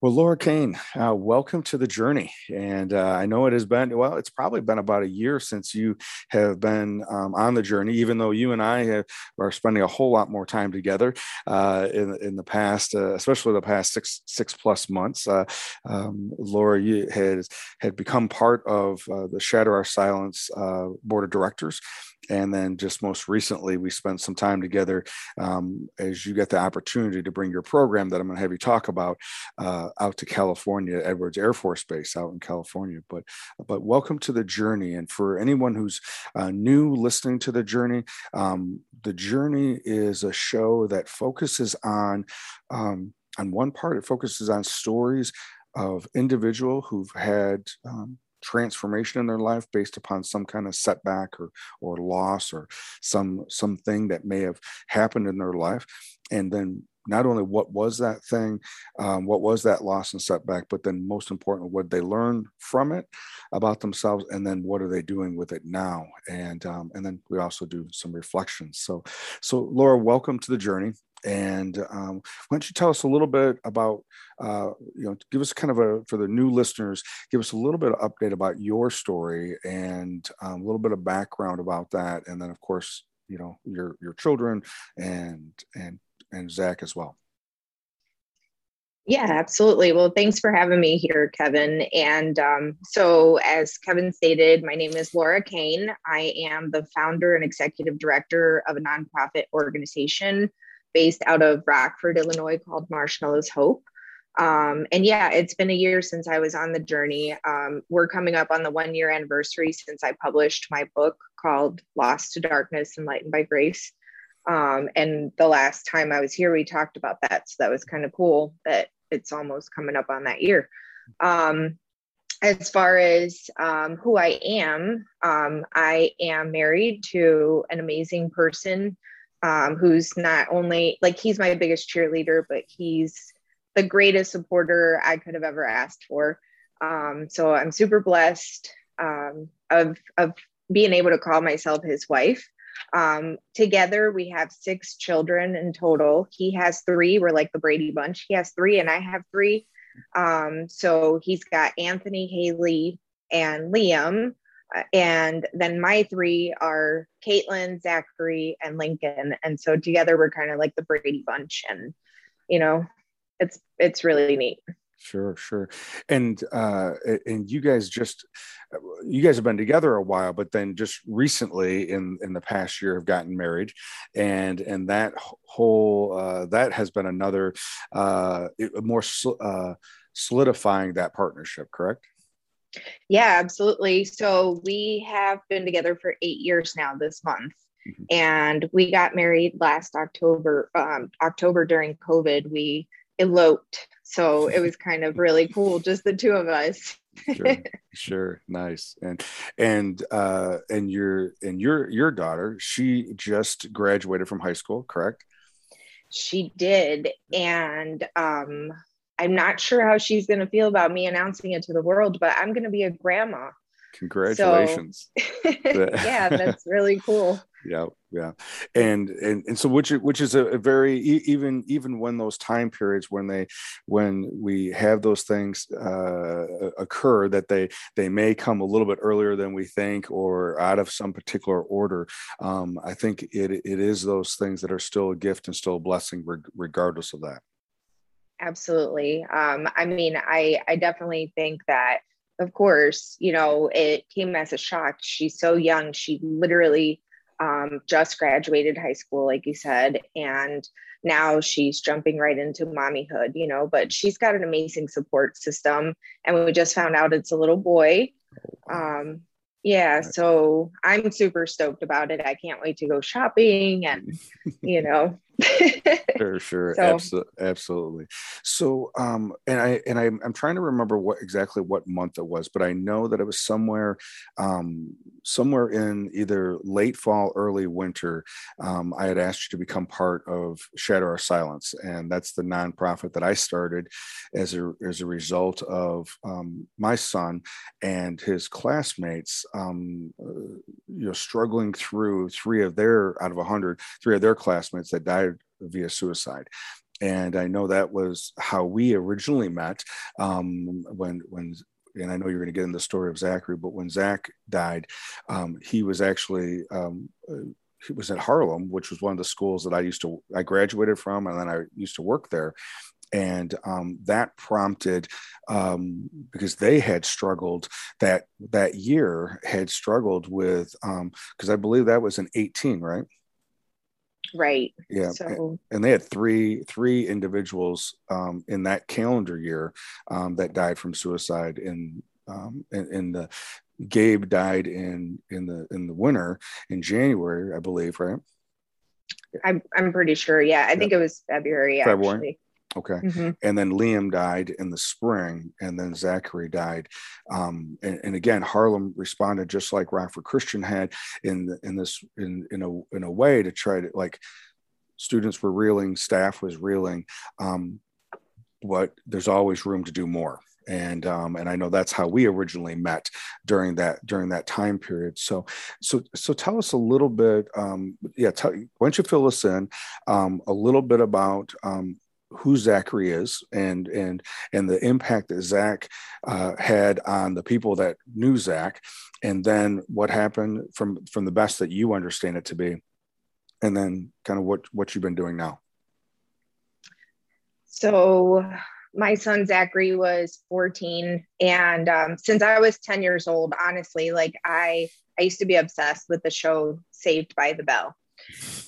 Well, Laura Kane, uh, welcome to the journey. And uh, I know it has been, well, it's probably been about a year since you have been um, on the journey, even though you and I have, are spending a whole lot more time together uh, in, in the past, uh, especially the past six, six plus months. Uh, um, Laura, you had, had become part of uh, the Shatter Our Silence board of directors. And then just most recently, we spent some time together um, as you get the opportunity to bring your program that I'm going to have you talk about uh, out to California, Edwards Air Force Base out in California. But but welcome to the journey. And for anyone who's uh, new listening to the journey, um, the journey is a show that focuses on um, on one part. It focuses on stories of individual who've had um, transformation in their life based upon some kind of setback or or loss or some something that may have happened in their life and then not only what was that thing, um, what was that loss and setback, but then most important, what they learn from it about themselves, and then what are they doing with it now? And um, and then we also do some reflections. So, so Laura, welcome to the journey. And um, why don't you tell us a little bit about, uh, you know, give us kind of a, for the new listeners, give us a little bit of update about your story and um, a little bit of background about that. And then, of course, you know, your, your children and, and and Zach as well. Yeah, absolutely. Well, thanks for having me here, Kevin. And um, so, as Kevin stated, my name is Laura Kane. I am the founder and executive director of a nonprofit organization based out of Rockford, Illinois, called Marshmallows Hope. Um, and yeah, it's been a year since I was on the journey. Um, we're coming up on the one year anniversary since I published my book called Lost to Darkness, Enlightened by Grace. Um, and the last time I was here, we talked about that. So that was kind of cool that it's almost coming up on that year. Um, as far as um, who I am, um, I am married to an amazing person um, who's not only like he's my biggest cheerleader, but he's the greatest supporter I could have ever asked for. Um, so I'm super blessed of, of being able to call myself his wife. Um, together, we have six children in total. He has three. We're like the Brady Bunch. He has three, and I have three. Um, so he's got Anthony, Haley, and Liam. Uh, and then my three are Caitlin, Zachary, and Lincoln. And so together, we're kind of like the Brady Bunch. And, you know, it's it's really neat. Sure, sure. And uh and you guys just you guys have been together a while, but then just recently in in the past year have gotten married and and that whole uh that has been another uh more uh solidifying that partnership, correct? Yeah, absolutely. So we have been together for 8 years now this month. Mm-hmm. And we got married last October um October during COVID. We eloped. So it was kind of really cool, just the two of us. sure, sure, nice. And and uh, and your and your your daughter, she just graduated from high school, correct? She did, and um, I'm not sure how she's going to feel about me announcing it to the world, but I'm going to be a grandma. Congratulations! So, yeah, that's really cool yeah yeah and and and so which which is a, a, very even even when those time periods when they when we have those things uh, occur that they they may come a little bit earlier than we think or out of some particular order um, i think it it is those things that are still a gift and still a blessing regardless of that absolutely um, i mean i i definitely think that of course you know it came as a shock she's so young she literally um, just graduated high school, like you said, and now she's jumping right into mommyhood, you know, but she's got an amazing support system. And we just found out it's a little boy. Um, yeah so i'm super stoked about it i can't wait to go shopping and you know sure sure so. absolutely absolutely so um and i and I'm, I'm trying to remember what exactly what month it was but i know that it was somewhere um somewhere in either late fall early winter um, i had asked you to become part of shatter our silence and that's the nonprofit that i started as a as a result of um, my son and his classmates um, uh, you know struggling through three of their out of a hundred three of their classmates that died via suicide and I know that was how we originally met um, when when and I know you're going to get in the story of Zachary, but when Zach died, um, he was actually um, uh, he was at Harlem, which was one of the schools that I used to I graduated from, and then I used to work there. And um, that prompted um, because they had struggled that that year had struggled with because um, I believe that was in 18, right? Right. Yeah so and they had three three individuals um, in that calendar year um, that died from suicide in um, in, in, the gabe died in in the in the winter in january i believe right? I'm, I'm pretty sure. Yeah i think it was february february. actually. Okay. Mm-hmm. And then Liam died in the spring, and then Zachary died. Um, and, and, again, Harlem responded just like Rockford Christian had in in this in in a in a way to try to like students were reeling, staff was reeling, um, but there's always room to do more. And um, and I know that's how we originally met during that during that time period. So so so tell us a little bit. Um, yeah, tell, why don't you fill us in um, a little bit about um, who Zachary is and and and the impact that Zach uh, had on the people that knew Zach, and then what happened from from the best that you understand it to be, and then kind of what what you've been doing now. So my son Zachary was 14, and um, since I was 10 years old, honestly, like I I used to be obsessed with the show Saved by the Bell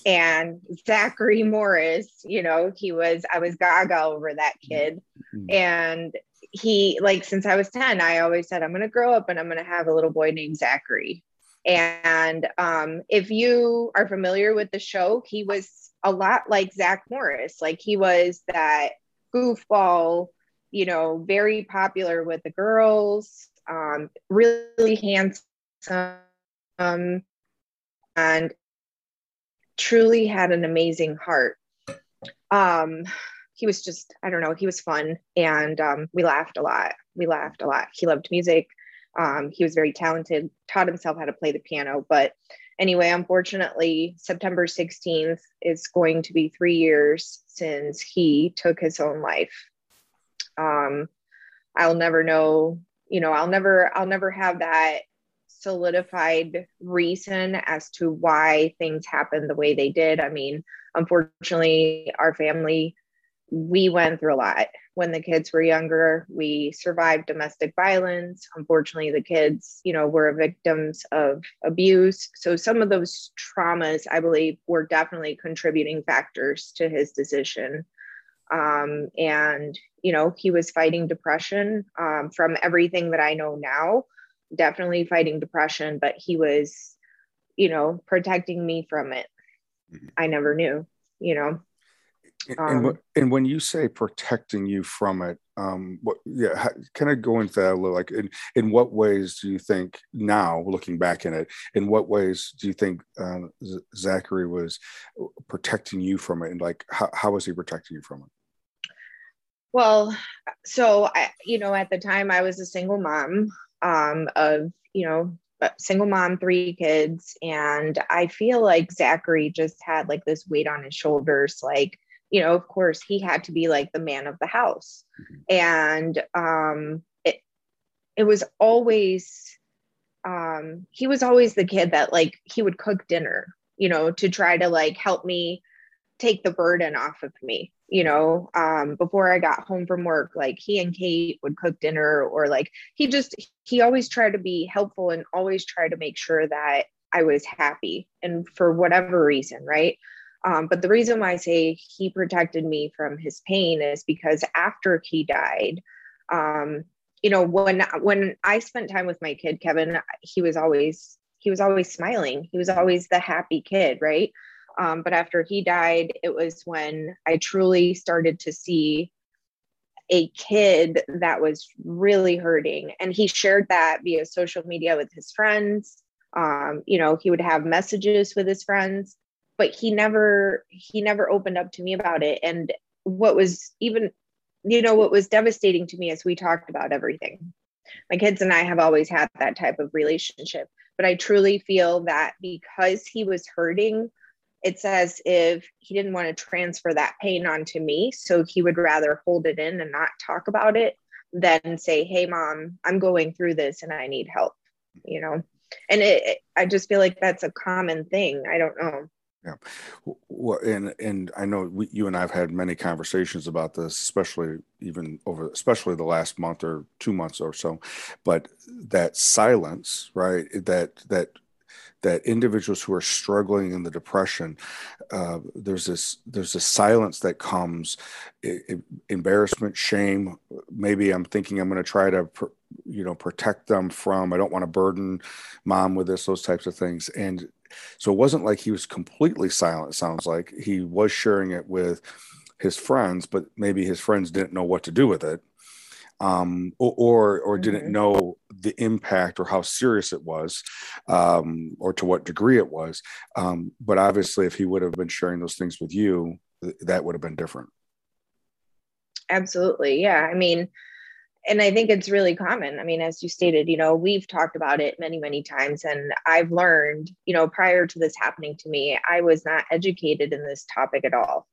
and Zachary Morris, you know, he was, I was gaga over that kid. Mm-hmm. And he, like, since I was 10, I always said, I'm going to grow up and I'm going to have a little boy named Zachary. And um, if you are familiar with the show, he was a lot like Zach Morris. Like, he was that goofball, you know, very popular with the girls, um, really handsome. Um, and truly had an amazing heart. Um, he was just, I don't know, he was fun and um, we laughed a lot. We laughed a lot. He loved music. Um, he was very talented, taught himself how to play the piano. But anyway, unfortunately, September 16th is going to be three years since he took his own life. Um, I'll never know, you know, I'll never, I'll never have that solidified reason as to why things happened the way they did. I mean, unfortunately, our family, we went through a lot. When the kids were younger, we survived domestic violence. Unfortunately, the kids, you know, were victims of abuse. So some of those traumas, I believe, were definitely contributing factors to his decision. Um, and, you know, he was fighting depression um, from everything that I know now definitely fighting depression, but he was, you know, protecting me from it. Mm-hmm. I never knew, you know. Um, and, and when you say protecting you from it, um, what, yeah, how, kind of go into that a little. Like, in in what ways do you think now, looking back in it, in what ways do you think uh, Zachary was protecting you from it, and like, how, how was he protecting you from it? Well, so I, you know, at the time I was a single mom um, of, you know, single mom, three kids. And I feel like Zachary just had like this weight on his shoulders. Like, you know, of course, he had to be like the man of the house. And um, it, it was always, um, he was always the kid that like he would cook dinner, you know, to try to like help me take the burden off of me you know um, before i got home from work like he and kate would cook dinner or like he just he always tried to be helpful and always tried to make sure that i was happy and for whatever reason right? Um, but the reason why i say he protected me from his pain is because after he died um, you know when when i spent time with my kid kevin he was always he was always smiling. He was always the happy kid right um, but after he died, it was when I truly started to see a kid that was really hurting. And he shared that via social media with his friends. Um, you know, he would have messages with his friends, but he never he never opened up to me about it. And what was even, you know, what was devastating to me as we talked about everything. My kids and I have always had that type of relationship, but I truly feel that because he was hurting, it's as if he didn't want to transfer that pain onto me. So he would rather hold it in and not talk about it than say, Hey, mom, I'm going through this and I need help, you know? And it, I just feel like that's a common thing. I don't know. Yeah. Well, and, and I know we, you and I've had many conversations about this, especially even over, especially the last month or two months or so, but that silence, right. That, that that individuals who are struggling in the depression, uh, there's this there's a silence that comes, embarrassment, shame. Maybe I'm thinking I'm going to try to, you know, protect them from. I don't want to burden mom with this, those types of things, and so it wasn't like he was completely silent. Sounds like he was sharing it with his friends, but maybe his friends didn't know what to do with it um, or or, didn't mm-hmm. know the impact or how serious it was, um, or to what degree it was. Um, but obviously, if he would have been sharing those things with you, that would have been different. Absolutely, yeah. I mean, and I think it's really common. I mean, as you stated, you know, we've talked about it many, many times, and I've learned, you know, prior to this happening to me, I was not educated in this topic at all.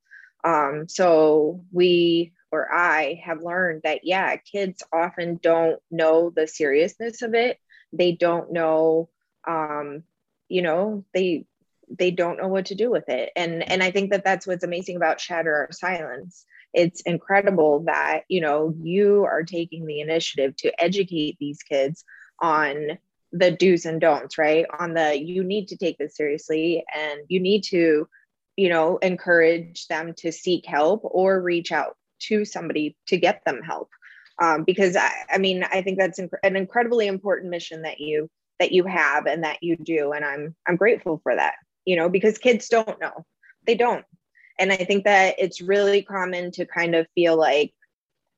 Um, so we or I have learned that, yeah, kids often don't know the seriousness of it. They don't know, um, you know, they they don't know what to do with it. And and I think that that's what's amazing about Shatter Our Silence. It's incredible that you know you are taking the initiative to educate these kids on the do's and don'ts, right? On the you need to take this seriously and you need to you know encourage them to seek help or reach out to somebody to get them help. Um, because I, I, mean i think that's inc- an incredibly important mission that you that you have and that you do and i'm i'm grateful for that you know because kids don't know. They don't. And i think that it's really common to kind of feel like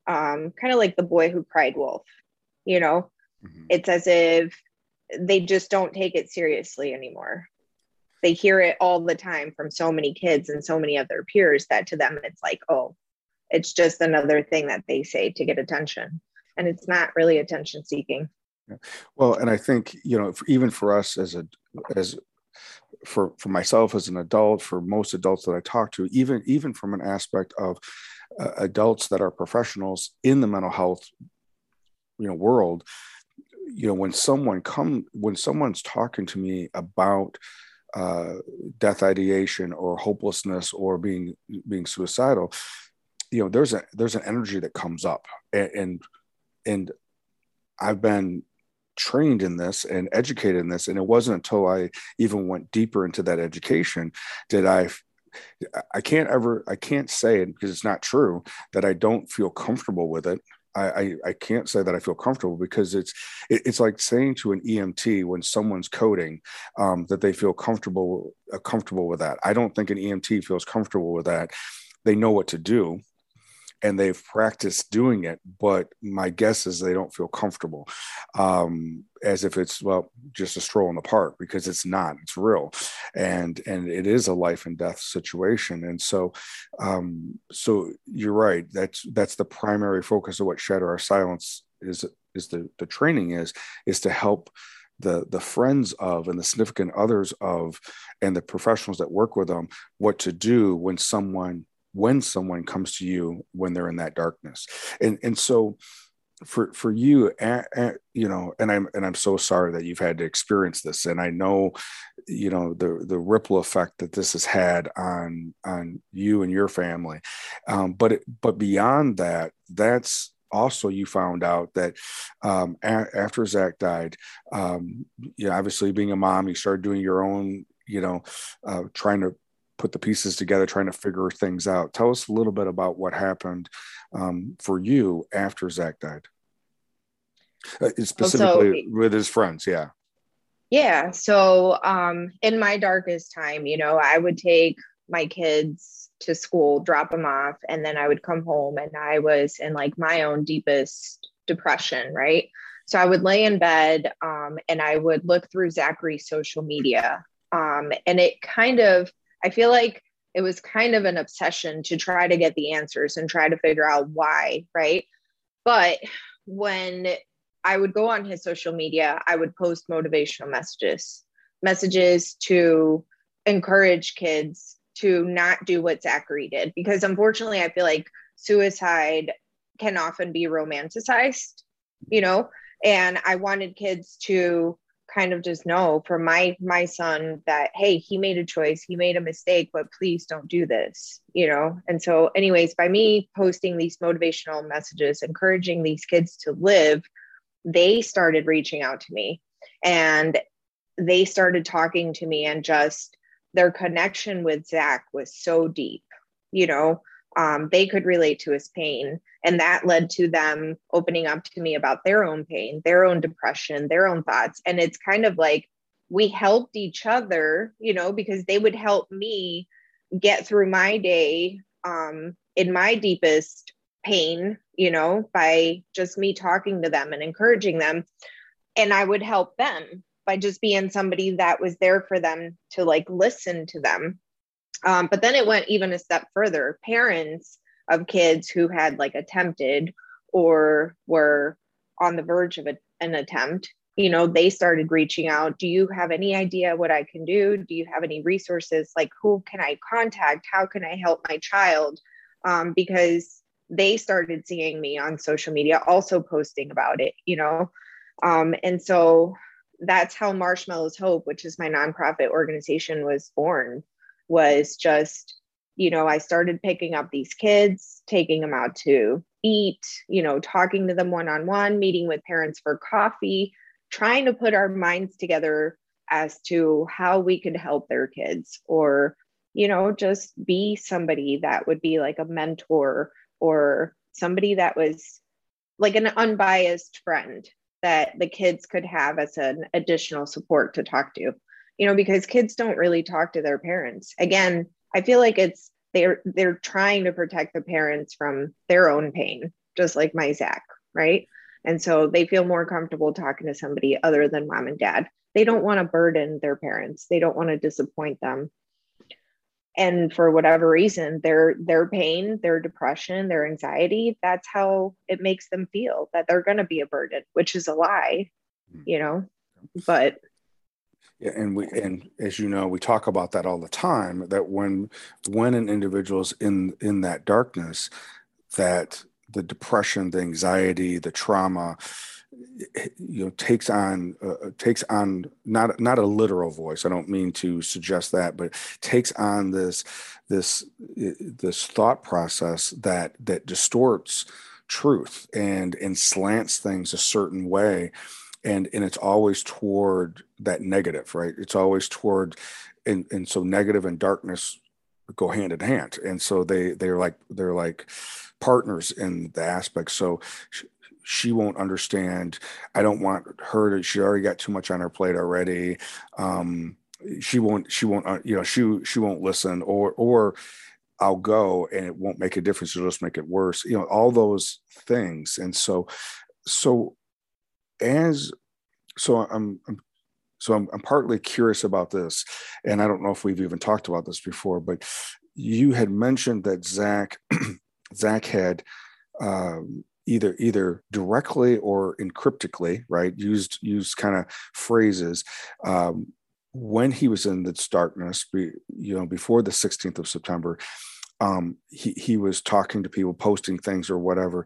um, kind of like the boy who cried wolf you know? Mm-hmm. it's as if they just don't take it seriously anymore. They hear it all the time from so many kids and so many other peers that to them it's like oh it's just another thing that they say to get attention and it's not really attention seeking. Well and i think you know even for us as a as for for myself as an adult for most adults that i talk to even even from an aspect of uh, adults that are professionals in the mental health you know world you know when someone come when someone's talking to me about uh, death ideation or hopelessness or being being suicidal you know there's a there's an energy that comes up and and, and i've been trained in this and educated in this and it wasn't until i even went deeper into that education did i i can't ever i can't say it because it's not true that i don't feel comfortable with it I, I, can't say that I feel comfortable because it's it, it's like saying to an EMT when someone's coding um, that they feel comfortable uh, comfortable with that. I don't think an EMT feels comfortable with that. They know what to do, and they've practiced doing it, but my guess is they don't feel comfortable, um, as if it's well just a stroll in the park because it's not. It's real, and and it is a life and death situation. And so, um, so you're right. That's that's the primary focus of what Shatter Our Silence is. Is the the training is is to help the the friends of and the significant others of and the professionals that work with them what to do when someone when someone comes to you when they're in that darkness. And and so for for you you know and i'm and i'm so sorry that you've had to experience this. And i know you know the the ripple effect that this has had on on you and your family. Um, but it, but beyond that that's also you found out that um, a- after zach died um, you know, obviously being a mom you started doing your own you know uh, trying to put the pieces together, trying to figure things out. Tell us a little bit about what happened um, for you after Zach died, uh, specifically so, with his friends. Yeah. Yeah. So, um, in my darkest time, you know, I would take my kids to school, drop them off, and then I would come home and I was in like my own deepest depression, right? So I would lay in bed um, and I would look through Zachary's social media. Um, and it kind of I feel like it was kind of an obsession to try to get the answers and try to figure out why, right? But when I would go on his social media, I would post motivational messages, messages to encourage kids to not do what Zachary did because unfortunately I feel like suicide can often be romanticized, you know, and I wanted kids to kind of just know for my my son that hey he made a choice he made a mistake but please don't do this you know? And so anyways by me posting these motivational messages encouraging these kids to live they started reaching out to me. And they started talking to me and just their connection with zach was so deep you know um, they could relate to his pain. And that led to them opening up to me about their own pain, their own depression, their own thoughts. And it's kind of like we helped each other, you know, because they would help me get through my day um, in my deepest pain, you know, by just me talking to them and encouraging them. And I would help them by just being somebody that was there for them to like listen to them um, but then it went even a step further. Parents of kids who had like attempted or were on the verge of a, an attempt, you know, they started reaching out. Do you have any idea what I can do? Do you have any resources? Like, who can I contact? How can I help my child? Um, because they started seeing me on social media, also posting about it, you know. Um, and so that's how Marshmallows Hope, which is my nonprofit organization, was born was just, you know, I started picking up these kids, taking them out to eat, you know, talking to them one on one, meeting with parents for coffee, trying to put our minds together as to how we could help their kids or, you know, just be somebody that would be like a mentor or somebody that was like an unbiased friend that the kids could have as an additional support to talk to you know because kids don't really talk to their parents. Again i feel like it's they're they're trying to protect the parents from their own pain just like my zach right? And so they feel more comfortable talking to somebody other than mom and dad. They don't want to burden their parents. They don't want to disappoint them. And for whatever reason their their pain their depression their anxiety that's how it makes them feel that they're going to be a burden which is a lie hmm. you know? But and we and as you know, we talk about that all the time. That when when an individual's in in that darkness, that the depression, the anxiety, the trauma, eh, you know, takes on uh, uh, takes on not not a literal voice. I don't mean to suggest that, but takes on this this eh, this thought process that that distorts truth and and slants things a certain way and and it's always toward that negative right it's always toward and and so negative and darkness go hand in hand and so they they're like they're like partners in the aspect so she, won't understand i don't want her to she already got too much on her plate already um she won't she won't uh, you know she she won't listen or or I'll go and it won't make a difference. It'll just make it worse. You know, all those things. And so, so as so I'm, I'm so I'm, I'm partly curious about this, and I don't know if we've even talked about this before, but you had mentioned that Zach Zach had um, either either directly or encryptically, right? Used used kind of phrases um, when he was in this darkness, you know, before the 16th of September um, he, he was talking to people, posting things or whatever.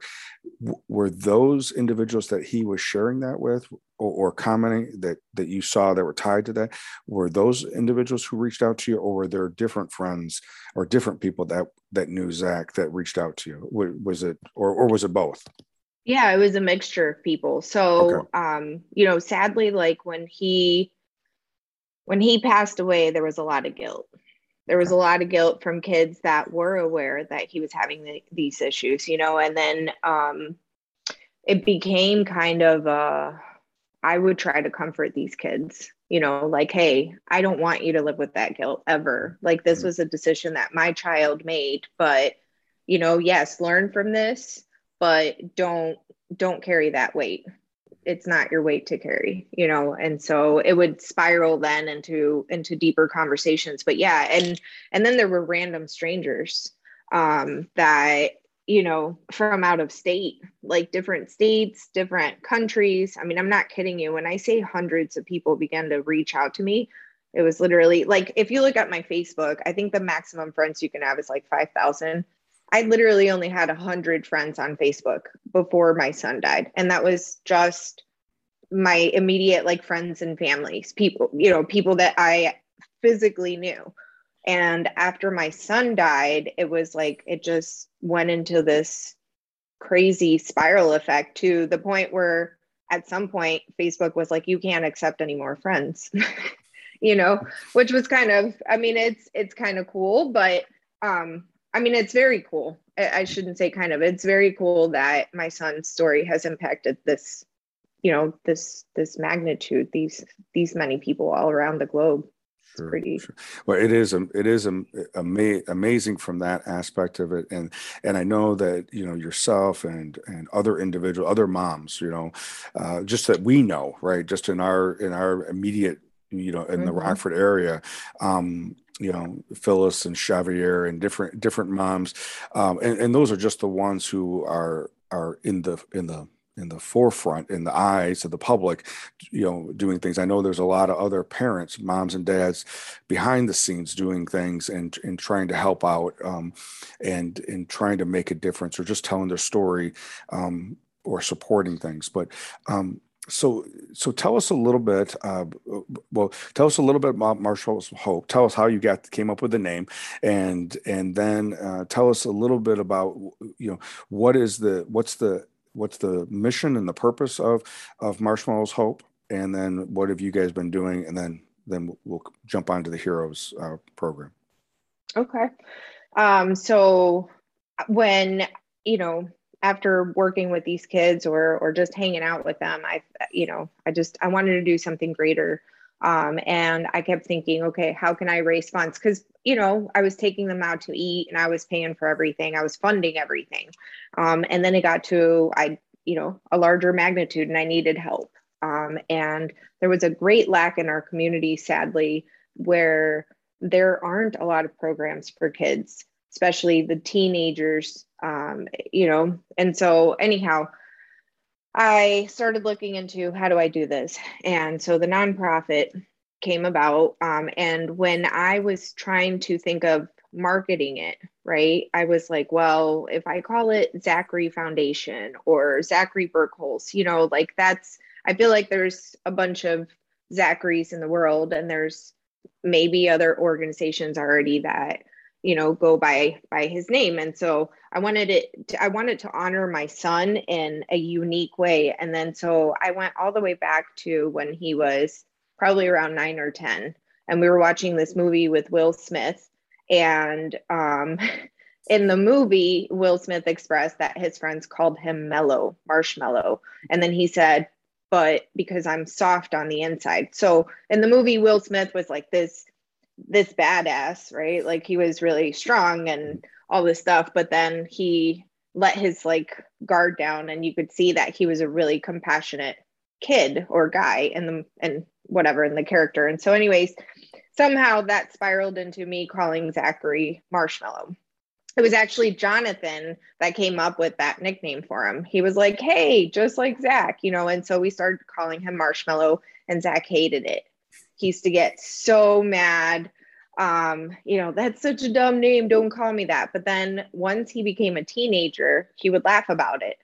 W- were those individuals that he was sharing that with or, or, commenting that, that you saw that were tied to that? Were those individuals who reached out to you or were there different friends or different people that, that knew Zach that reached out to you? Was it, or, or was it both? Yeah, it was a mixture of people. So, okay. um, you know, sadly, like when he, when he passed away, there was a lot of guilt there was a lot of guilt from kids that were aware that he was having the, these issues you know and then um, it became kind of uh, i would try to comfort these kids you know like hey i don't want you to live with that guilt ever. Like this mm-hmm. was a decision that my child made but you know yes learn from this but don't don't carry that weight it's not your weight to carry you know? And so it would spiral then into into deeper conversations. But yeah and and then there were random strangers um that you know from out of state like different states different countries. I mean i'm not kidding you. When i say hundreds of people began to reach out to me It was literally like if you look at my Facebook, I think the maximum friends you can have is like 5,000. I literally only had 100 friends on Facebook before my son died. And that was just my immediate like friends and families, people, you know, people that I physically knew. And after my son died, it was like it just went into this crazy spiral effect to the point where at some point Facebook was like, you can't accept any more friends. you know, which was kind of, I mean, it's it's kind of cool, but um, I mean, it's very cool. I, I shouldn't say kind of. It's very cool that my son's story has impacted this, you know, this this magnitude, these these many people all around the globe. Sure, pretty sure. well it is it is ama- amazing from that aspect of it and and i know that you know yourself and and other individual other moms you know uh, just that we know right just in our in our immediate you know, in mm-hmm. the Rockford area. Um, you know, Phyllis and Xavier and different different moms, um, and, and those are just the ones who are are in the in the in the forefront in the eyes of the public you know doing things. I know there's a lot of other parents moms and dads behind the scenes doing things and and trying to help out um, and and trying to make a difference or just telling their story um, or supporting things. But um, so so tell us a little bit uh, well tell us a little bit about marshall's hope. Tell us how you got came up with the name and and then uh, tell us a little bit about you know what is the what's the what's the mission and the purpose of of marshmallows hope and then what have you guys been doing and then then we'll jump onto the heroes uh, program. Okay. Um so when you know after working with these kids or or just hanging out with them i you know i just i wanted to do something greater. Um, and i kept thinking okay how can i raise funds? Because you know i was taking them out to eat and i was paying for everything. I was funding everything. Um, and then it got to i you know a larger magnitude and i needed help. Um, and there was a great lack in our community sadly where there aren't a lot of programs for kids especially the teenagers um, you know and so anyhow i started looking into how do i do this? And so the nonprofit came about um, and when i was trying to think of marketing it right i was like well if i call it zachary foundation or zachary Birkholz, you know like that's i feel like there's a bunch of zacharys in the world and there's maybe other organizations already that you know go by by his name. And so i wanted it to, i wanted to honor my son in a unique way. And then so i went all the way back to when he was probably around 9 or 10 and we were watching this movie with will smith. And um in the movie will smith expressed that his friends called him mellow marshmallow. And then he said but because i'm soft on the inside. So in the movie will smith was like this this badass, right? Like he was really strong and all this stuff, but then he let his like guard down and you could see that he was a really compassionate kid or guy and the and whatever in the character. And so anyways, somehow that spiraled into me calling Zachary Marshmallow. It was actually Jonathan that came up with that nickname for him. He was like, "Hey, just like Zach," you know, and so we started calling him Marshmallow and Zach hated it he used to get so mad. Um you know that's such a dumb name. Don't call me that. But then once he became a teenager he would laugh about it.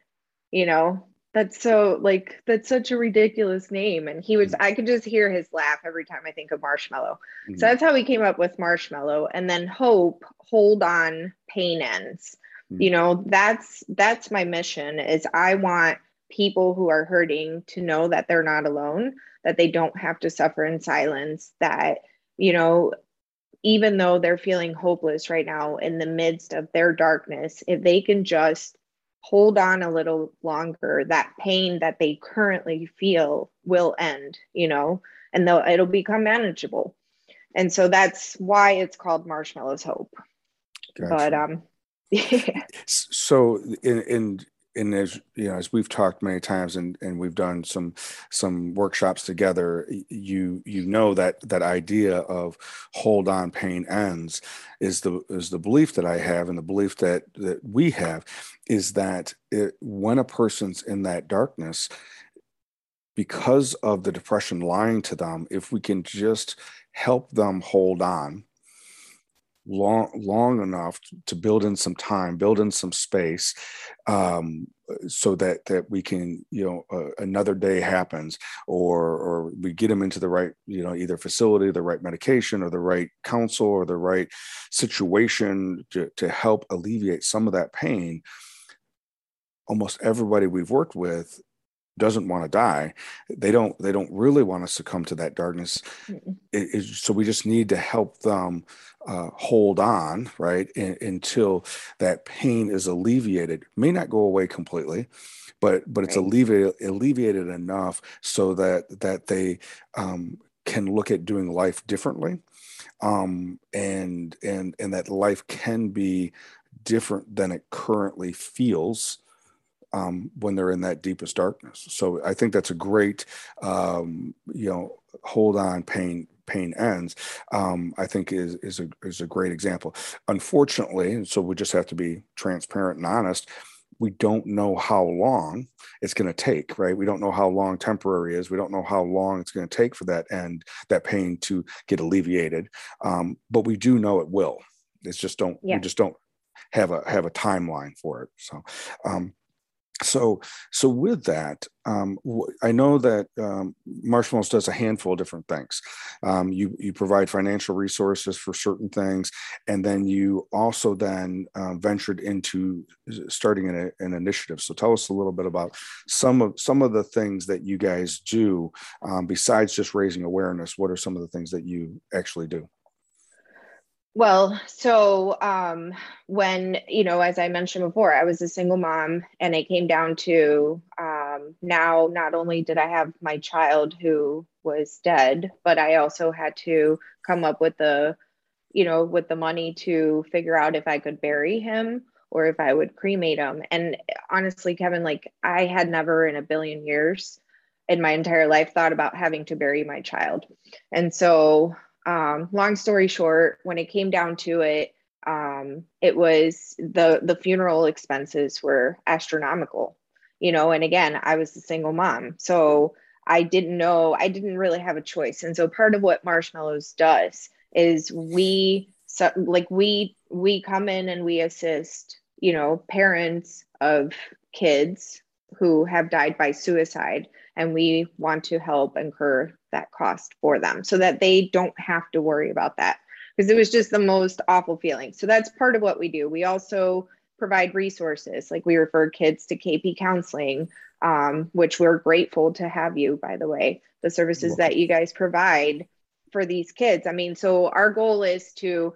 You know that's so like that's such a ridiculous name. And he was i could just hear his laugh every time i think of marshmallow mm-hmm. so that's how we came up with marshmallow and then hope hold on pain ends. Mm-hmm. you know that's that's my mission is i want people who are hurting to know that they're not alone that they don't have to suffer in silence, that, you know, even though they're feeling hopeless right now in the midst of their darkness, if they can just hold on a little longer, that pain that they currently feel will end, you know, and they'll, it'll become manageable. And so that's why it's called Marshmallow's Hope. Gotcha. But um, yeah. So in in and as you know as we've talked many times and and we've done some some workshops together you you know that that idea of hold on pain ends is the is the belief that i have and the belief that that we have is that it, when a person's in that darkness because of the depression lying to them, if we can just help them hold on long long enough to build in some time build in some space um, so that that we can you know uh, another day happens or or we get them into the right you know either facility the right medication or the right counsel or the right situation to, to help alleviate some of that pain almost everybody we've worked with doesn't want to die. They don't they don't really want to succumb to that darkness. It, it, so we just need to help them uh, hold on right in, until that pain is alleviated may not go away completely but but it's right. alleviated alleviated enough so that that they um, can look at doing life differently um, and and and that life can be different than it currently feels um, when they're in that deepest darkness. So I think that's a great, um, you know, hold on, pain pain ends. Um, I think is is a is a great example. Unfortunately, and so we just have to be transparent and honest. We don't know how long it's going to take, right? We don't know how long temporary is. We don't know how long it's going to take for that end, that pain to get alleviated. Um, but we do know it will. It's just don't. Yeah. We just don't have a have a timeline for it. So, um, so so with that um, i know that um, marshmallows does a handful of different things. Um, you you provide financial resources for certain things and then you also then uh, ventured into starting an, an, initiative. So tell us a little bit about some of some of the things that you guys do um, besides just raising awareness what are some of the things that you actually do well, so um, when, you know, as I mentioned before, I was a single mom and it came down to um, now, not only did I have my child who was dead, but I also had to come up with the, you know, with the money to figure out if I could bury him or if I would cremate him. And honestly, Kevin, like I had never in a billion years in my entire life thought about having to bury my child. And so um, long story short, when it came down to it, um, it was the the funeral expenses were astronomical, you know. And again, I was a single mom, so I didn't know I didn't really have a choice. And so part of what Marshmallows does is we so like we we come in and we assist, you know, parents of kids who have died by suicide and we want to help incur that cost for them so that they don't have to worry about that because it was just the most awful feeling. So that's part of what we do. We also provide resources like we refer kids to KP counseling, um, which we're grateful to have you, by the way, the services that you guys provide for these kids. I mean, so our goal is to,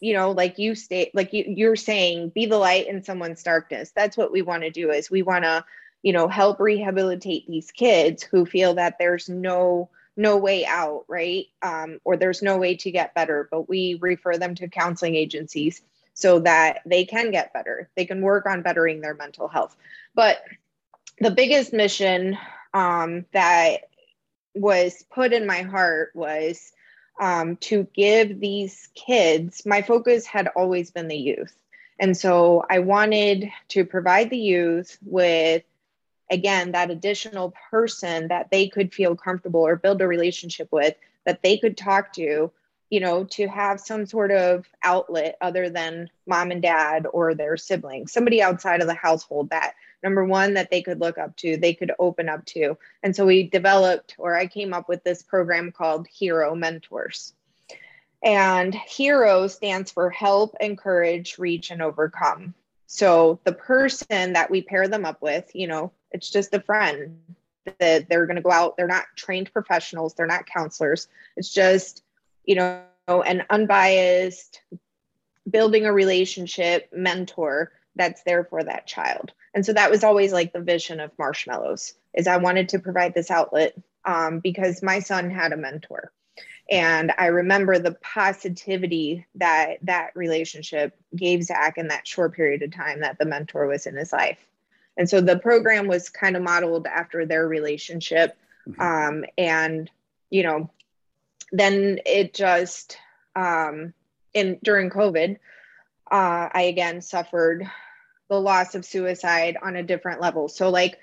you know, like you state, like you, you're saying, be the light in someone's darkness. That's what we want to do is we want to, you know, help rehabilitate these kids who feel that there's no no way out, right? Um, or there's no way to get better, but we refer them to counseling agencies so that they can get better. They can work on bettering their mental health. But the biggest mission um, that was put in my heart was um, to give these kids, my focus had always been the youth. And so I wanted to provide the youth with again that additional person that they could feel comfortable or build a relationship with that they could talk to you know to have some sort of outlet other than mom and dad or their siblings somebody outside of the household that number one that they could look up to they could open up to. And so we developed or i came up with this program called hero mentors. And hero stands for help encourage reach and overcome so the person that we pair them up with you know it's just a friend that they're going to go out. They're not trained professionals. They're not counselors. It's just, you know, an unbiased building a relationship mentor that's there for that child. And so that was always like the vision of Marshmallows is I wanted to provide this outlet um, because my son had a mentor. And I remember the positivity that that relationship gave Zach in that short period of time that the mentor was in his life. And so the program was kind of modeled after their relationship. Mm-hmm. Um, and, you know, then it just, um, in during COVID, uh, I again suffered the loss of suicide on a different level. So, like,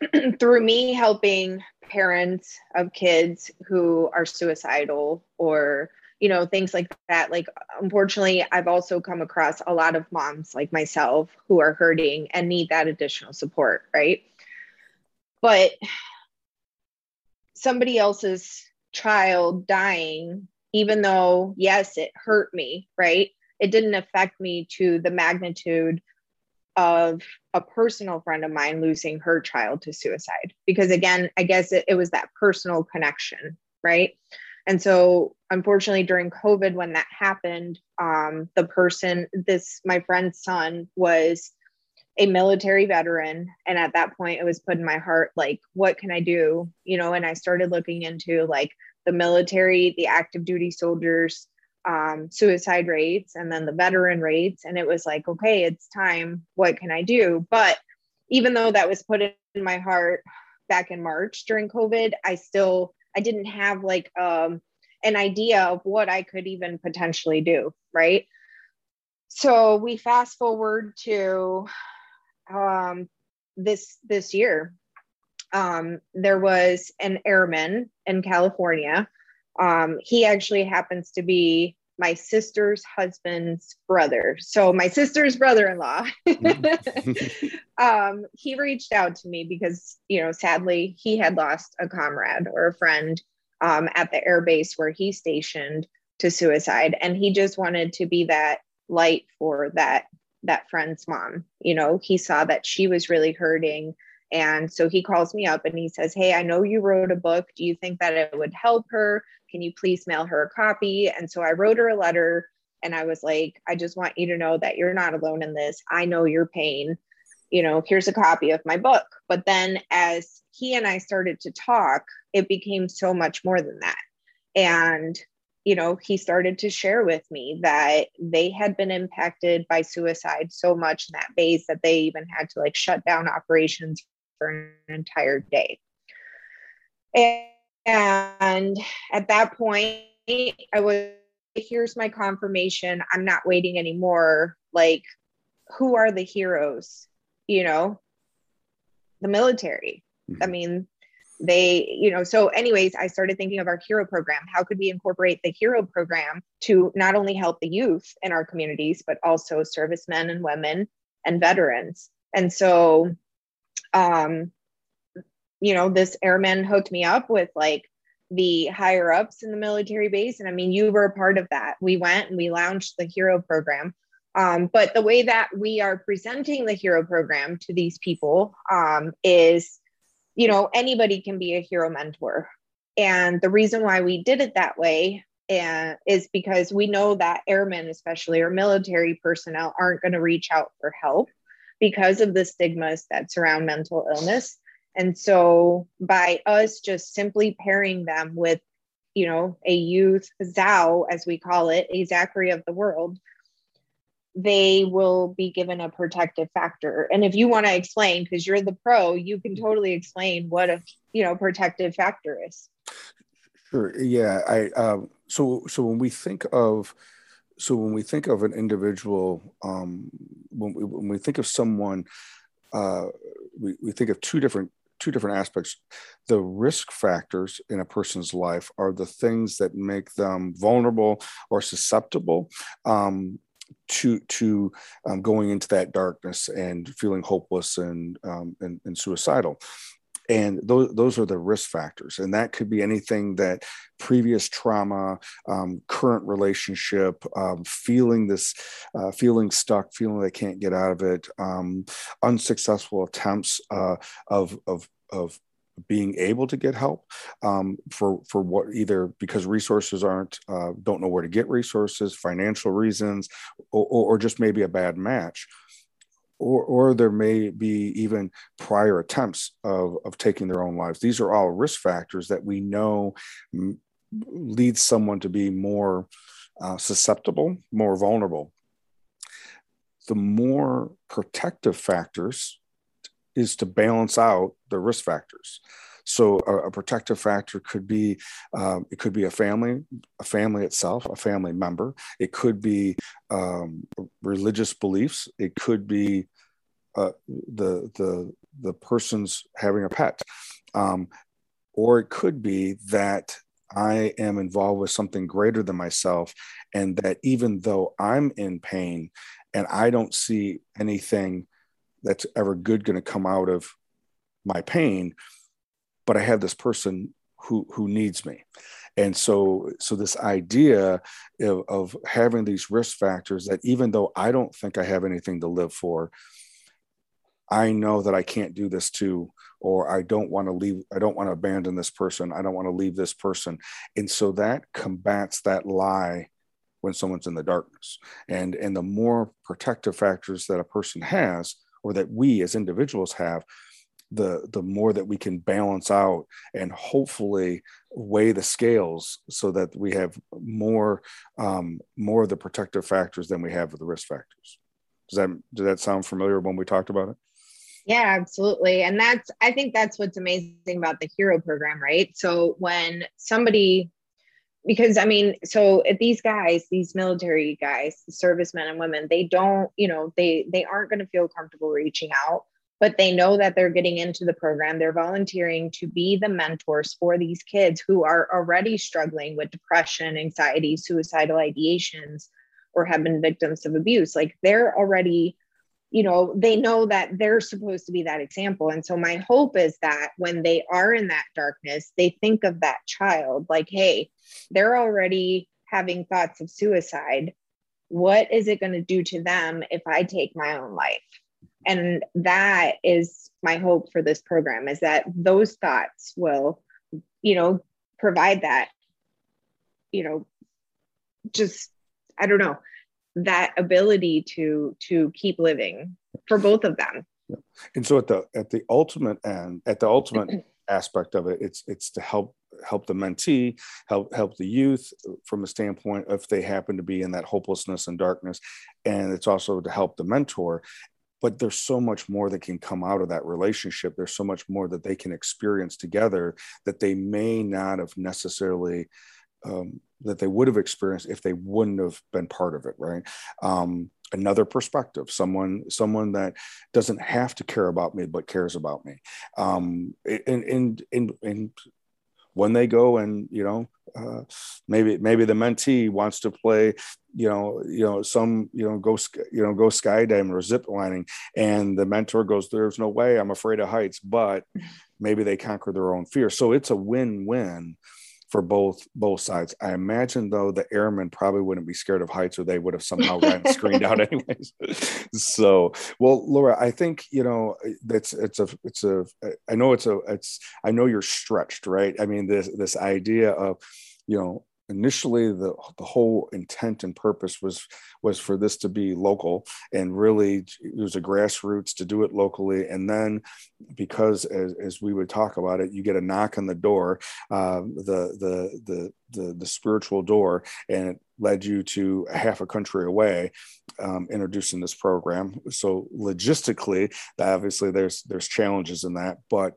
through me helping parents of kids who are suicidal or you know things like that. Like unfortunately i've also come across a lot of moms like myself who are hurting and need that additional support right? But somebody else's child dying even though yes it hurt me right? It didn't affect me to the magnitude of a personal friend of mine losing her child to suicide. Because again i guess it, it was that personal connection right? And so unfortunately during covid when that happened um, the person this my friend's son was a military veteran. And at that point it was put in my heart like what can i do? You know and i started looking into like the military the active duty soldiers um, suicide rates and then the veteran rates. And it was like, okay, it's time. What can I do? But even though that was put in my heart back in March during COVID, I still I didn't have like um, an idea of what I could even potentially do. Right. So we fast forward to um, this this year. Um, there was an airman in California um, he actually happens to be my sister's husband's brother. So my sister's brother-in-law. um, he reached out to me because, you know, sadly he had lost a comrade or a friend um, at the air base where he stationed to suicide, and he just wanted to be that light for that that friend's mom. You know, he saw that she was really hurting. And so he calls me up and he says, Hey, I know you wrote a book. Do you think that it would help her? Can you please mail her a copy? And so I wrote her a letter and I was like, I just want you to know that you're not alone in this. I know your pain. You know, here's a copy of my book. But then as he and I started to talk, it became so much more than that. And, you know, he started to share with me that they had been impacted by suicide so much in that base that they even had to like shut down operations for an entire day. And and at that point, I was, here's my confirmation. I'm not waiting anymore. Like, who are the heroes? You know, the military. Mm-hmm. I mean, they, you know, so, anyways, I started thinking of our hero program. How could we incorporate the hero program to not only help the youth in our communities, but also servicemen and women and veterans? And so, um, you know, this airman hooked me up with like the higher ups in the military base. And I mean, you were a part of that. We went and we launched the hero program. Um, but the way that we are presenting the hero program to these people um, is, you know, anybody can be a hero mentor. And the reason why we did it that way and, is because we know that airmen, especially or military personnel, aren't going to reach out for help because of the stigmas that surround mental illness. And so by us just simply pairing them with, you know, a youth Zao, as we call it, a Zachary of the world, they will be given a protective factor. And if you want to explain, because you're the pro, you can totally explain what a you know protective factor is. Sure. Yeah. I um, so so when we think of so when we think of an individual, um, when we, when we think of someone, uh, we, we think of two different two different aspects. The risk factors in a person's life are the things that make them vulnerable or susceptible um, to to um, going into that darkness and feeling hopeless and um, and, and suicidal and those those are the risk factors. And that could be anything that previous trauma um, current relationship um, feeling this uh, feeling stuck feeling they can't get out of it um, unsuccessful attempts uh, of of of being able to get help um, for for what either because resources aren't uh, don't know where to get resources financial reasons or, or just maybe a bad match or, or there may be even prior attempts of, of taking their own lives. These are all risk factors that we know leads someone to be more uh, susceptible, more vulnerable. The more protective factors is to balance out the risk factors. So a, a protective factor could be um, it could be a family, a family itself, a family member. It could be um, religious beliefs. It could be uh, the the the person's having a pet um, or it could be that I am involved with something greater than myself, and that even though I'm in pain and I don't see anything that's ever good going to come out of my pain, but I have this person who who needs me, and so so this idea of, of having these risk factors that even though I don't think I have anything to live for, I know that I can't do this too or I don't want to leave, I don't want to abandon this person, I don't want to leave this person. And so that combats that lie when someone's in the darkness. And and the more protective factors that a person has, or that we as individuals have, the the more that we can balance out and hopefully weigh the scales so that we have more um, more of the protective factors than we have of the risk factors. Does that does that sound familiar when we talked about it? Yeah, absolutely. And that's, I think that's what's amazing about the hero program, right? So when somebody, because I mean, so these guys, these military guys, the servicemen and women, they don't, you know, they they aren't going to feel comfortable reaching out, but they know that they're getting into the program. They're volunteering to be the mentors for these kids who are already struggling with depression, anxiety, suicidal ideations, or have been victims of abuse. Like they're already you know they know that they're supposed to be that example and so my hope is that when they are in that darkness they think of that child like hey they're already having thoughts of suicide what is it going to do to them if i take my own life and that is my hope for this program is that those thoughts will you know provide that you know just i don't know that ability to to keep living for both of them. And so at the at the ultimate end at the ultimate aspect of it it's it's to help help the mentee help help the youth from a standpoint if they happen to be in that hopelessness and darkness. And it's also to help the mentor but there's so much more that can come out of that relationship. There's so much more that they can experience together that they may not have necessarily um, that they would have experienced if they wouldn't have been part of it right? Um, another perspective someone someone that doesn't have to care about me but cares about me. Um, and, and and and when they go and you know uh, maybe maybe the mentee wants to play you know you know some you know go you know go skydiving or zip lining and the mentor goes there's no way. I'm afraid of heights but maybe they conquer their own fear. So it's a win-win for both both sides. I imagine though the airmen probably wouldn't be scared of heights, or they would have somehow screened out anyways. so, well, Laura, I think you know it's it's a it's a I know it's a it's I know you're stretched, right? I mean this this idea of you know initially the the whole intent and purpose was was for this to be local and really it was a grassroots to do it locally. And then because as, as we would talk about it you get a knock on the door uh, the, the the the the spiritual door and it led you to half a country away um, introducing this program. So logistically obviously there's there's challenges in that but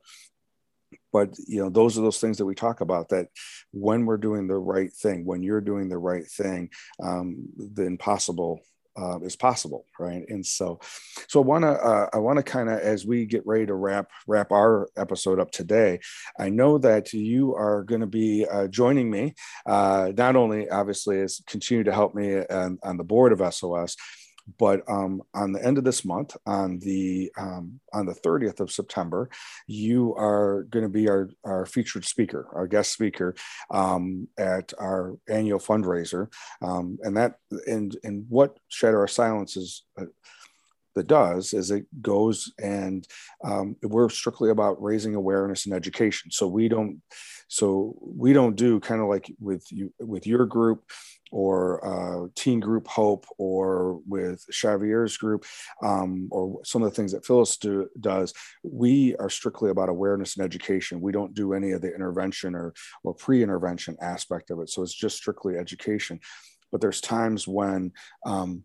but you know those are those things that we talk about that when we're doing the right thing when you're doing the right thing um, the impossible uh, is possible right? And so so i want to uh, i want to kind of as we get ready to wrap wrap our episode up today i know that you are going to be uh, joining me uh, not only obviously as continue to help me on, on the board of sos but um, on the end of this month, on the um, on the 30th of September, you are going to be our, our featured speaker, our guest speaker um, at our annual fundraiser, um, and that and and what Shatter Our Silence is. Uh, that does is it goes and um, we're strictly about raising awareness and education so we don't so we don't do kind of like with you with your group or uh, Teen Group Hope or with Xavier's group um, or some of the things that Phyllis do, does, we are strictly about awareness and education. We don't do any of the intervention or, or pre-intervention aspect of it. So it's just strictly education. But there's times when um,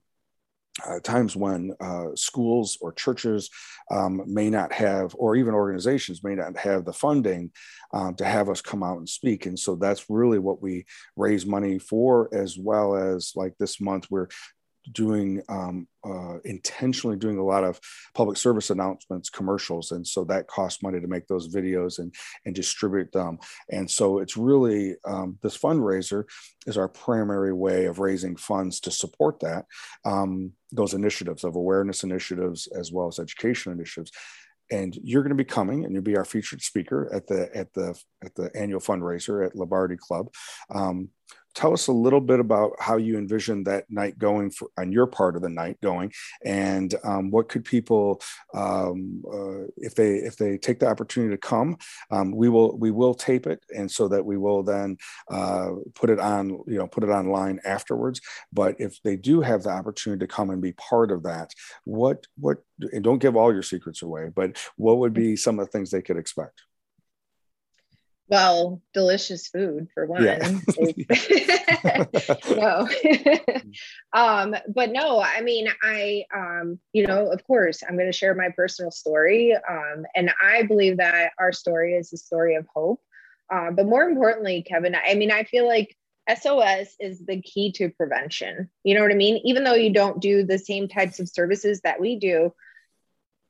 uh, times when uh, schools or churches um, may not have, or even organizations may not have the funding um, to have us come out and speak. And so that's really what we raise money for, as well as like this month, we're doing um, uh, intentionally doing a lot of public service announcements, commercials, and so that costs money to make those videos and and distribute them. And so it's really um, this fundraiser is our primary way of raising funds to support that um, those initiatives of awareness initiatives as well as education initiatives and you're going to be coming and you'll be our featured speaker at the at the at the annual fundraiser at Labardi Club. Um, tell us a little bit about how you envision that night going for, on your part of the night going and um, what could people um, uh, if they if they take the opportunity to come um, we will we will tape it and so that we will then uh, put it on you know put it online afterwards. But if they do have the opportunity to come and be part of that what what and don't give all your secrets away but what would be some of the things they could expect well, delicious food for one. Yeah. no. um, but no, I mean, I, um, you know, of course, I'm going to share my personal story. Um, and I believe that our story is a story of hope. Uh, but more importantly, Kevin, I mean, I feel like SOS is the key to prevention. You know what I mean? Even though you don't do the same types of services that we do,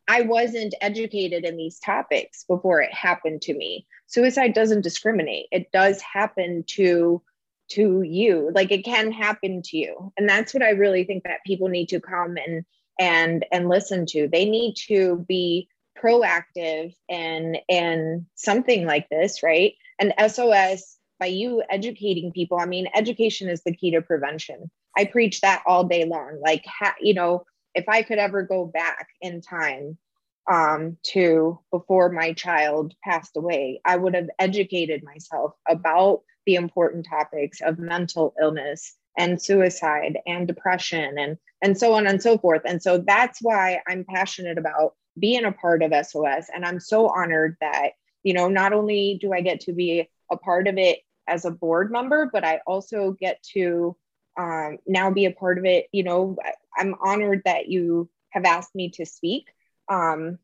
I wasn't educated in these topics before it happened to me. Suicide doesn't discriminate. It does happen to to you. Like it can happen to you. And that's what I really think that people need to come and and and listen to. They need to be proactive and and something like this, right? And SOS by you educating people. I mean, education is the key to prevention. I preach that all day long. Like, ha, you know, if I could ever go back in time um, to before my child passed away, I would have educated myself about the important topics of mental illness and suicide and depression and and so on and so forth. And so that's why I'm passionate about being a part of SOS. And I'm so honored that, you know, not only do I get to be a part of it as a board member, but I also get to um, now be a part of it. You know, I'm honored that you have asked me to speak. Um,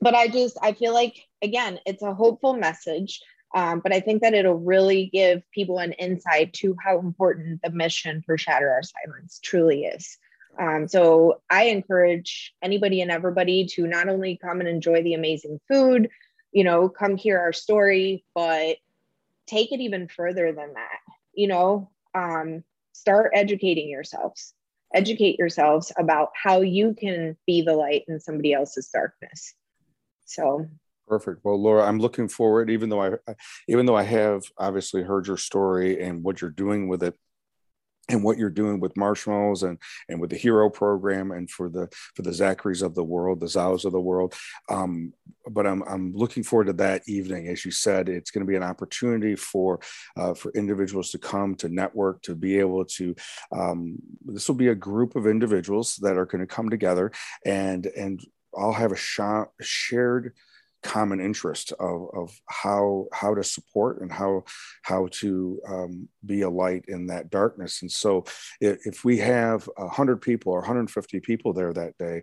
but I just, I feel like, again, it's a hopeful message. Um, but I think that it'll really give people an insight to how important the mission for Shatter Our Silence truly is. Um, so I encourage anybody and everybody to not only come and enjoy the amazing food, you know, come hear our story, but take it even further than that. You know, um, start educating yourselves. Educate yourselves about how you can be the light in somebody else's darkness. So perfect. Well laura i'm looking forward even though i even though i have obviously heard your story and what you're doing with it and what you're doing with marshmallows and and with the hero program and for the for the zacharies of the world the zows of the world. Um, but i'm i'm looking forward to that evening. As you said it's going to be an opportunity for uh, for individuals to come to network to be able to um, this will be a group of individuals that are going to come together and and all have a sh- shared common interest of, of how how to support and how how to um, be a light in that darkness and so if, if we have 100 people or 150 people there that day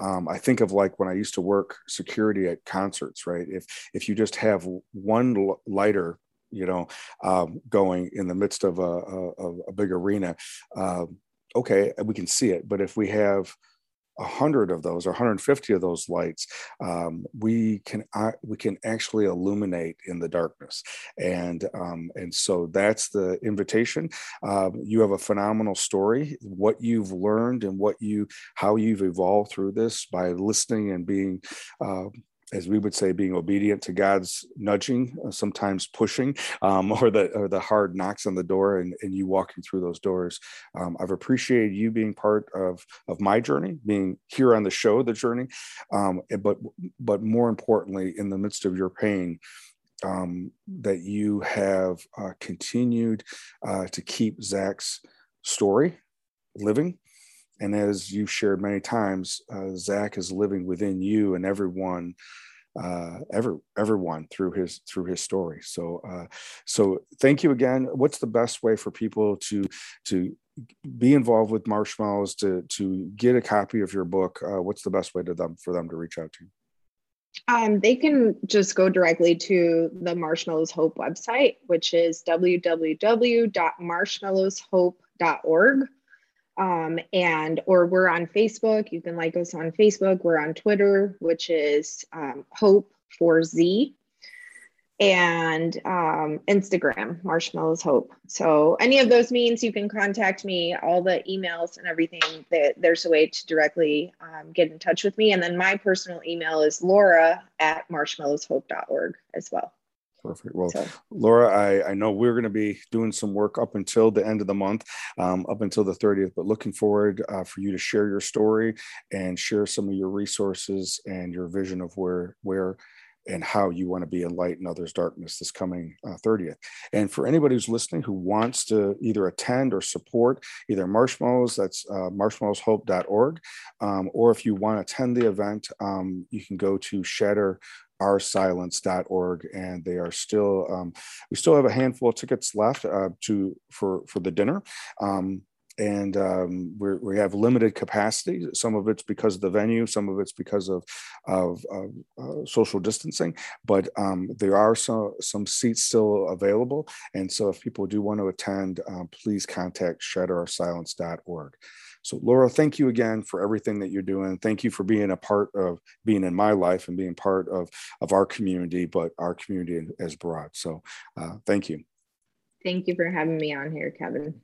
um, I think of like when I used to work security at concerts, right? If if you just have one lighter, you know, um, going in the midst of a, a, a big arena, uh, okay, we can see it. But if we have 100 of those or 150 of those lights um, we can uh, we can actually illuminate in the darkness. And um, and so that's the invitation. Uh, you have a phenomenal story. What you've learned and what you how you've evolved through this by listening and being uh, as we would say, being obedient to God's nudging, uh, sometimes pushing, um, or the or the hard knocks on the door, and, and you walking through those doors. Um, I've appreciated you being part of of my journey, being here on the show, the journey, um, but but more importantly, in the midst of your pain. Um, that you have uh, continued uh, to keep Zach's story living and as you've shared many times, uh, Zach is living within you and everyone, uh, every everyone through his through his story. So, uh, so thank you again. What's the best way for people to to be involved with Marshmallows to to get a copy of your book? Uh, what's the best way to them for them to reach out to you? Um, they can just go directly to the Marshmallows Hope website, which is www.marshmallowshope.org. Um, and or we're on Facebook. You can like us on Facebook. We're on Twitter, which is um, Hope for Z and um, Instagram, Marshmallows Hope. So any of those means you can contact me, all the emails and everything that there's a way to directly um, get in touch with me. And then my personal email is laura at marshmallowshope.org as well. Perfect. Well, so. Laura, I, I know we're going to be doing some work up until the end of the month, um, up until the 30th, but looking forward uh, for you to share your story and share some of your resources and your vision of where, where and how you want to be a light in others' darkness this coming uh, 30th. And for anybody who's listening who wants to either attend or support either Marshmallows, that's uh, marshmallowshope.org, um, or if you want to attend the event, um, you can go to Shatter oursilence.org and they are still um, we still have a handful of tickets left uh, to for for the dinner um, and um, we have limited capacity. Some of it's because of the venue, some of it's because of, of, of uh, social distancing, but um, there are some, some seats still available. And so if people do want to attend, um, please contact shatteroursilence.org. So, Laura, thank you again for everything that you're doing. Thank you for being a part of being in my life and being part of, of our community, but our community as broad. So, uh, thank you. Thank you for having me on here, Kevin.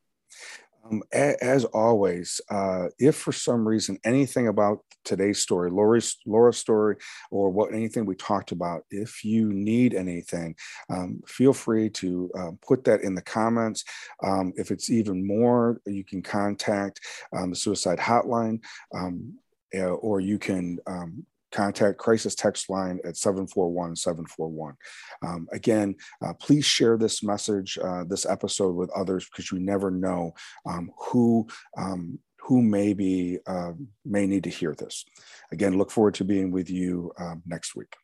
Um, as always, uh, if for some reason anything about today's story, Laura's, Laura's story, or what anything we talked about, if you need anything, um, feel free to uh, put that in the comments. Um, if it's even more, you can contact um, the suicide hotline. Um, or you can contact crisis text line at 741 741. Um, again, uh, please share this message, uh, this episode with others because you never know um, who. Um, who may be uh, may need to hear this. Again, look forward to being with you um, next week.